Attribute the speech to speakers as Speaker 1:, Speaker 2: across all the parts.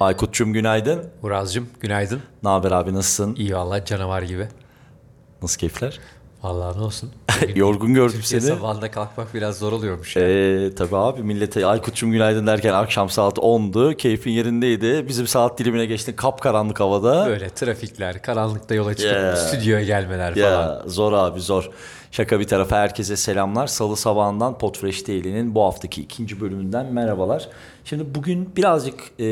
Speaker 1: Aykut'cum günaydın.
Speaker 2: Uraz'cığım günaydın.
Speaker 1: Ne haber abi nasılsın?
Speaker 2: İyi valla canavar gibi.
Speaker 1: Nasıl keyifler?
Speaker 2: Vallahi ne olsun.
Speaker 1: Yorgun gördüm seni.
Speaker 2: sabahında kalkmak biraz zor oluyormuş.
Speaker 1: Ee, tabii abi millete Aykut'cum günaydın derken akşam saat 10'du. Keyfin yerindeydi. Bizim saat dilimine geçti kapkaranlık havada.
Speaker 2: Böyle trafikler, karanlıkta yola çıkıp
Speaker 1: Yeah.
Speaker 2: stüdyoya gelmeler falan.
Speaker 1: Ya zor abi zor. Şaka bir tarafa herkese selamlar. Salı sabahından Podfresh Daily'nin bu haftaki ikinci bölümünden merhabalar. Şimdi bugün birazcık e,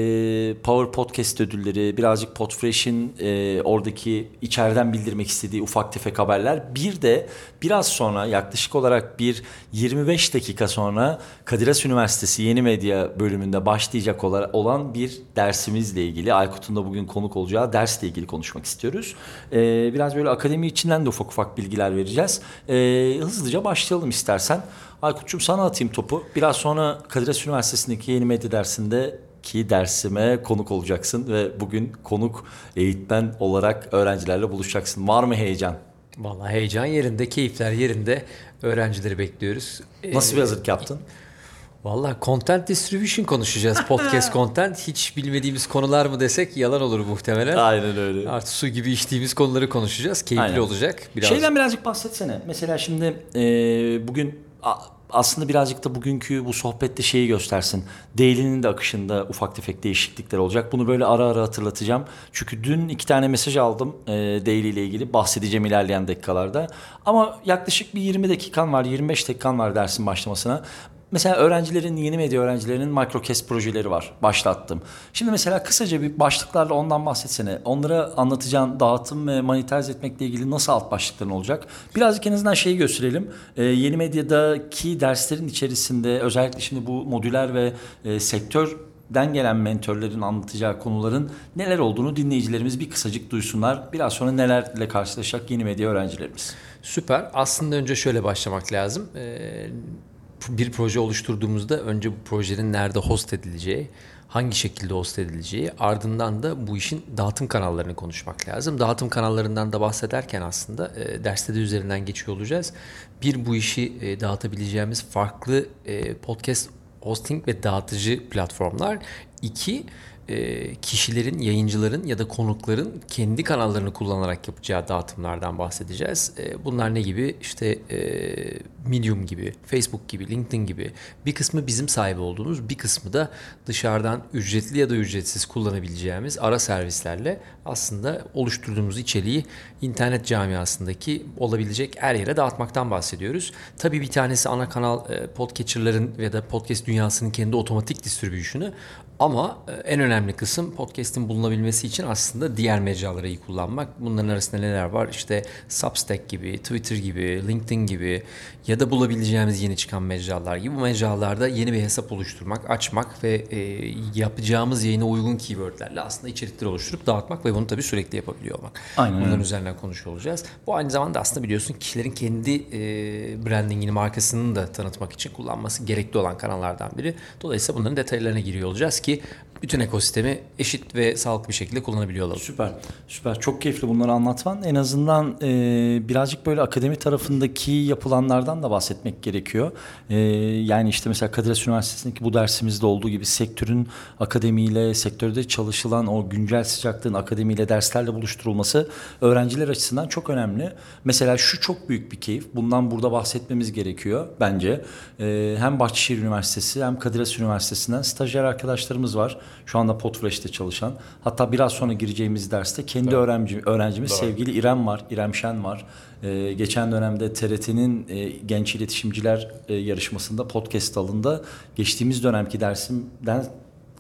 Speaker 1: Power Podcast ödülleri, birazcık Podfresh'in e, oradaki içeriden bildirmek istediği ufak tefek haberler. Bir de biraz sonra yaklaşık olarak bir 25 dakika sonra Kadir Has Üniversitesi Yeni Medya bölümünde başlayacak ola- olan bir dersimizle ilgili Aykut'un da bugün konuk olacağı dersle ilgili konuşmak istiyoruz. E, biraz böyle akademi içinden de ufak ufak bilgiler vereceğiz. E, hızlıca başlayalım istersen. Aykut'cum sana atayım topu. Biraz sonra Kadir Has Üniversitesi'ndeki yeni medya dersinde ki dersime konuk olacaksın ve bugün konuk eğitmen olarak öğrencilerle buluşacaksın. Var mı heyecan?
Speaker 2: Vallahi heyecan yerinde, keyifler yerinde. Öğrencileri bekliyoruz. Ee,
Speaker 1: Nasıl bir hazırlık yaptın?
Speaker 2: Vallahi content distribution konuşacağız. Podcast content. Hiç bilmediğimiz konular mı desek yalan olur muhtemelen.
Speaker 1: Aynen öyle.
Speaker 2: Artı su gibi içtiğimiz konuları konuşacağız. Keyifli
Speaker 1: Aynen.
Speaker 2: olacak. Biraz
Speaker 1: Şeyden birazcık bahsetsene. Mesela şimdi e, bugün aslında birazcık da bugünkü bu sohbette şeyi göstersin. Daily'nin de akışında ufak tefek değişiklikler olacak. Bunu böyle ara ara hatırlatacağım. Çünkü dün iki tane mesaj aldım e, Daily ile ilgili. Bahsedeceğim ilerleyen dakikalarda. Ama yaklaşık bir 20 dakikan var, 25 dakikan var dersin başlamasına. Mesela öğrencilerin, yeni medya öğrencilerinin microcast projeleri var. Başlattım. Şimdi mesela kısaca bir başlıklarla ondan bahsetsene. Onlara anlatacağın dağıtım ve monetize etmekle ilgili nasıl alt başlıkların olacak? Birazcık en azından şeyi gösterelim. Ee, yeni medyadaki derslerin içerisinde özellikle şimdi bu modüler ve e, sektörden gelen mentörlerin anlatacağı konuların neler olduğunu dinleyicilerimiz bir kısacık duysunlar. Biraz sonra nelerle karşılaşacak yeni medya öğrencilerimiz.
Speaker 2: Süper. Aslında önce şöyle başlamak lazım. Ee, bir proje oluşturduğumuzda önce bu projenin nerede host edileceği, hangi şekilde host edileceği, ardından da bu işin dağıtım kanallarını konuşmak lazım. Dağıtım kanallarından da bahsederken aslında e, derste de üzerinden geçiyor olacağız. Bir bu işi e, dağıtabileceğimiz farklı e, podcast hosting ve dağıtıcı platformlar. İki, e, kişilerin, yayıncıların ya da konukların kendi kanallarını kullanarak yapacağı dağıtımlardan bahsedeceğiz. E, bunlar ne gibi? İşte e, Medium gibi, Facebook gibi, LinkedIn gibi bir kısmı bizim sahibi olduğumuz, bir kısmı da dışarıdan ücretli ya da ücretsiz kullanabileceğimiz ara servislerle aslında oluşturduğumuz içeriği internet camiasındaki olabilecek her yere dağıtmaktan bahsediyoruz. Tabii bir tanesi ana kanal e, podcatcher'ların ya da podcast dünyasının kendi otomatik distribution'ı ama e, en önemli kısım podcast'in bulunabilmesi için aslında diğer mecraları iyi kullanmak. Bunların arasında neler var? İşte Substack gibi, Twitter gibi, LinkedIn gibi ya da bulabileceğimiz yeni çıkan mecralar gibi bu mecralarda yeni bir hesap oluşturmak, açmak ve e, yapacağımız yayına uygun keywordlerle aslında içerikler oluşturup dağıtmak ve bunu tabii sürekli yapabiliyor olmak.
Speaker 1: Aynen
Speaker 2: Bunların üzerinden konuşuyor olacağız. Bu aynı zamanda aslında biliyorsun kişilerin kendi e, brandingini, markasını da tanıtmak için kullanması gerekli olan kanallardan biri. Dolayısıyla bunların detaylarına giriyor olacağız ki bütün ekosistemi eşit ve sağlıklı bir şekilde kullanabiliyor olalım.
Speaker 1: Süper, süper. Çok keyifli bunları anlatman. En azından e, birazcık böyle akademi tarafındaki yapılanlardan da bahsetmek gerekiyor. E, yani işte mesela Kadir Üniversitesi'ndeki bu dersimizde olduğu gibi sektörün akademiyle, sektörde çalışılan o güncel sıcaklığın akademiyle derslerle buluşturulması öğrenciler açısından çok önemli. Mesela şu çok büyük bir keyif. Bundan burada bahsetmemiz gerekiyor bence. E, hem Bahçeşehir Üniversitesi hem Kadir Üniversitesi'nden stajyer arkadaşlarımız var. Şu anda Potfresh'te çalışan. Hatta biraz sonra gireceğimiz derste kendi öğrenci, öğrencimiz sevgili İrem var. İrem Şen var. Ee, geçen dönemde TRT'nin e, genç iletişimciler e, yarışmasında podcast dalında geçtiğimiz dönemki dersimden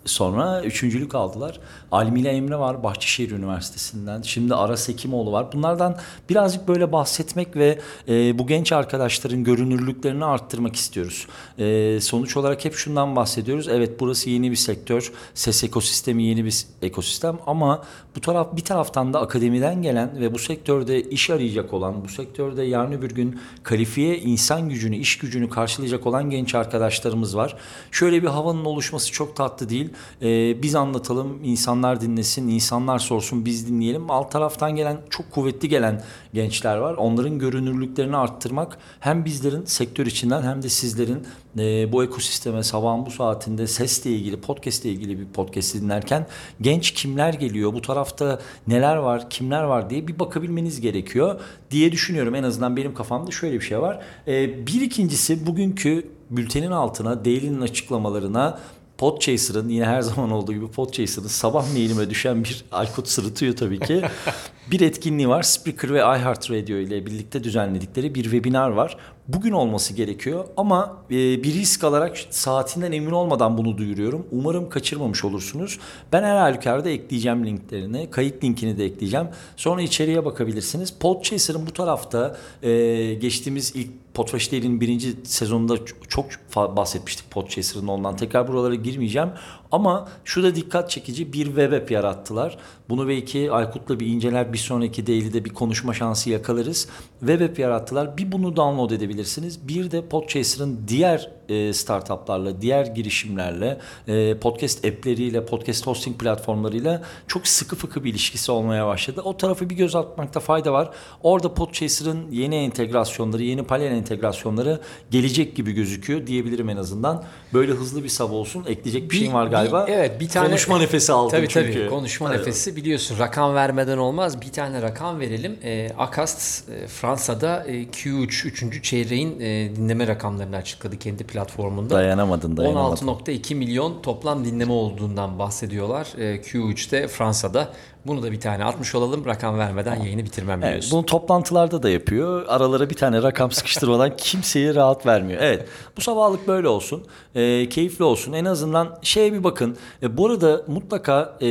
Speaker 1: sonra üçüncülük aldılar. Almile Emre var Bahçeşehir Üniversitesi'nden. Şimdi Aras Hekimoğlu var. Bunlardan birazcık böyle bahsetmek ve e, bu genç arkadaşların görünürlüklerini arttırmak istiyoruz. E, sonuç olarak hep şundan bahsediyoruz. Evet burası yeni bir sektör. Ses ekosistemi yeni bir ekosistem ama bu taraf bir taraftan da akademiden gelen ve bu sektörde iş arayacak olan, bu sektörde yarın öbür gün kalifiye insan gücünü, iş gücünü karşılayacak olan genç arkadaşlarımız var. Şöyle bir havanın oluşması çok tatlı değil. Ee, biz anlatalım, insanlar dinlesin, insanlar sorsun, biz dinleyelim. Alt taraftan gelen, çok kuvvetli gelen gençler var. Onların görünürlüklerini arttırmak hem bizlerin sektör içinden hem de sizlerin e, bu ekosisteme sabahın bu saatinde sesle ilgili, podcastle ilgili bir podcast dinlerken genç kimler geliyor, bu tarafta neler var, kimler var diye bir bakabilmeniz gerekiyor diye düşünüyorum. En azından benim kafamda şöyle bir şey var. Ee, bir ikincisi bugünkü bültenin altına, Daily'nin açıklamalarına Podchaser'ın yine her zaman olduğu gibi Podchaser'ın sabah mailime düşen bir Aykut sırıtıyor tabii ki. bir etkinliği var. Spreaker ve iHeartRadio ile birlikte düzenledikleri bir webinar var. Bugün olması gerekiyor ama e, bir risk alarak saatinden emin olmadan bunu duyuruyorum. Umarım kaçırmamış olursunuz. Ben her halükarda ekleyeceğim linklerini. Kayıt linkini de ekleyeceğim. Sonra içeriye bakabilirsiniz. Podchaser'ın bu tarafta e, geçtiğimiz ilk Daily'nin birinci sezonunda çok bahsetmiştik Podchaser'ın ondan. Tekrar buralara girmeyeceğim. Ama şu da dikkat çekici bir web app yarattılar. Bunu belki Aykut'la bir inceler bir sonraki daily'de bir konuşma şansı yakalarız. Web app yarattılar. Bir bunu download edebilirsiniz. Bir de Podchaser'ın diğer e, startuplarla, diğer girişimlerle, e, podcast app'leriyle, podcast hosting platformlarıyla çok sıkı fıkı bir ilişkisi olmaya başladı. O tarafı bir göz atmakta fayda var. Orada Podchaser'ın yeni entegrasyonları, yeni panel entegrasyonları gelecek gibi gözüküyor diyebilirim en azından. Böyle hızlı bir sabah olsun. Ekleyecek bir, şeyin var galiba.
Speaker 2: Bir, evet bir tane.
Speaker 1: Konuşma nefesi aldım
Speaker 2: tabii,
Speaker 1: çünkü.
Speaker 2: Tabii konuşma
Speaker 1: evet.
Speaker 2: nefesi biliyorsun rakam vermeden olmaz. Bir tane rakam verelim. E, Akast e, Fransa'da e, Q3 3. çeyreğin e, dinleme rakamlarını açıkladı kendi platformunda.
Speaker 1: Dayanamadın dayanamadın.
Speaker 2: 16.2 milyon toplam dinleme olduğundan bahsediyorlar. E, Q3'te Fransa'da. Bunu da bir tane atmış olalım. Rakam vermeden yayını bitirmem
Speaker 1: evet,
Speaker 2: biliyorsun.
Speaker 1: Bunu toplantılarda da yapıyor. Aralara bir tane rakam sıkıştırmadan kimseye rahat vermiyor. Evet. Bu sabahlık böyle olsun. E, keyifli olsun. En azından şeye bir bakın. E, bu arada mutlaka e,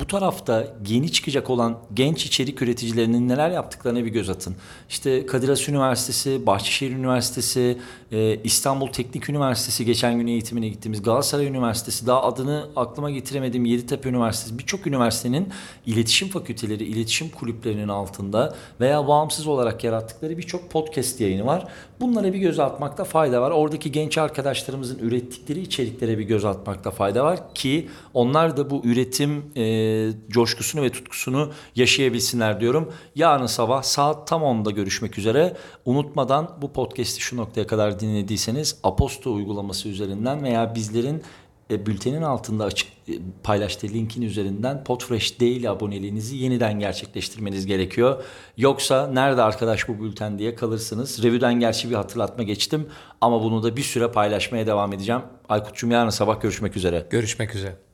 Speaker 1: bu tarafta yeni çıkacak olan genç içerik üreticilerinin neler yaptıklarına bir göz atın. İşte Kadir Has Üniversitesi, Bahçeşehir Üniversitesi, e, İstanbul Teknik Üniversitesi geçen gün eğitimine gittiğimiz Galatasaray Üniversitesi daha adını aklıma getiremediğim Yeditepe Üniversitesi birçok üniversitenin iletişim fakülteleri, iletişim kulüplerinin altında veya bağımsız olarak yarattıkları birçok podcast yayını var. Bunlara bir göz atmakta fayda var. Oradaki genç arkadaşlarımızın ürettikleri içeriklere bir göz atmakta fayda var ki onlar da bu üretim e, coşkusunu ve tutkusunu yaşayabilsinler diyorum. Yarın sabah saat tam 10'da görüşmek üzere. Unutmadan bu podcast'i şu noktaya kadar dinlediyseniz Aposto uygulaması üzerinden veya bizlerin e, bültenin altında açık e, paylaştığı linkin üzerinden Podfresh Daily aboneliğinizi yeniden gerçekleştirmeniz gerekiyor. Yoksa nerede arkadaş bu bülten diye kalırsınız. Review'den gerçi bir hatırlatma geçtim ama bunu da bir süre paylaşmaya devam edeceğim. Aykut'cum yarın sabah görüşmek üzere.
Speaker 2: Görüşmek üzere.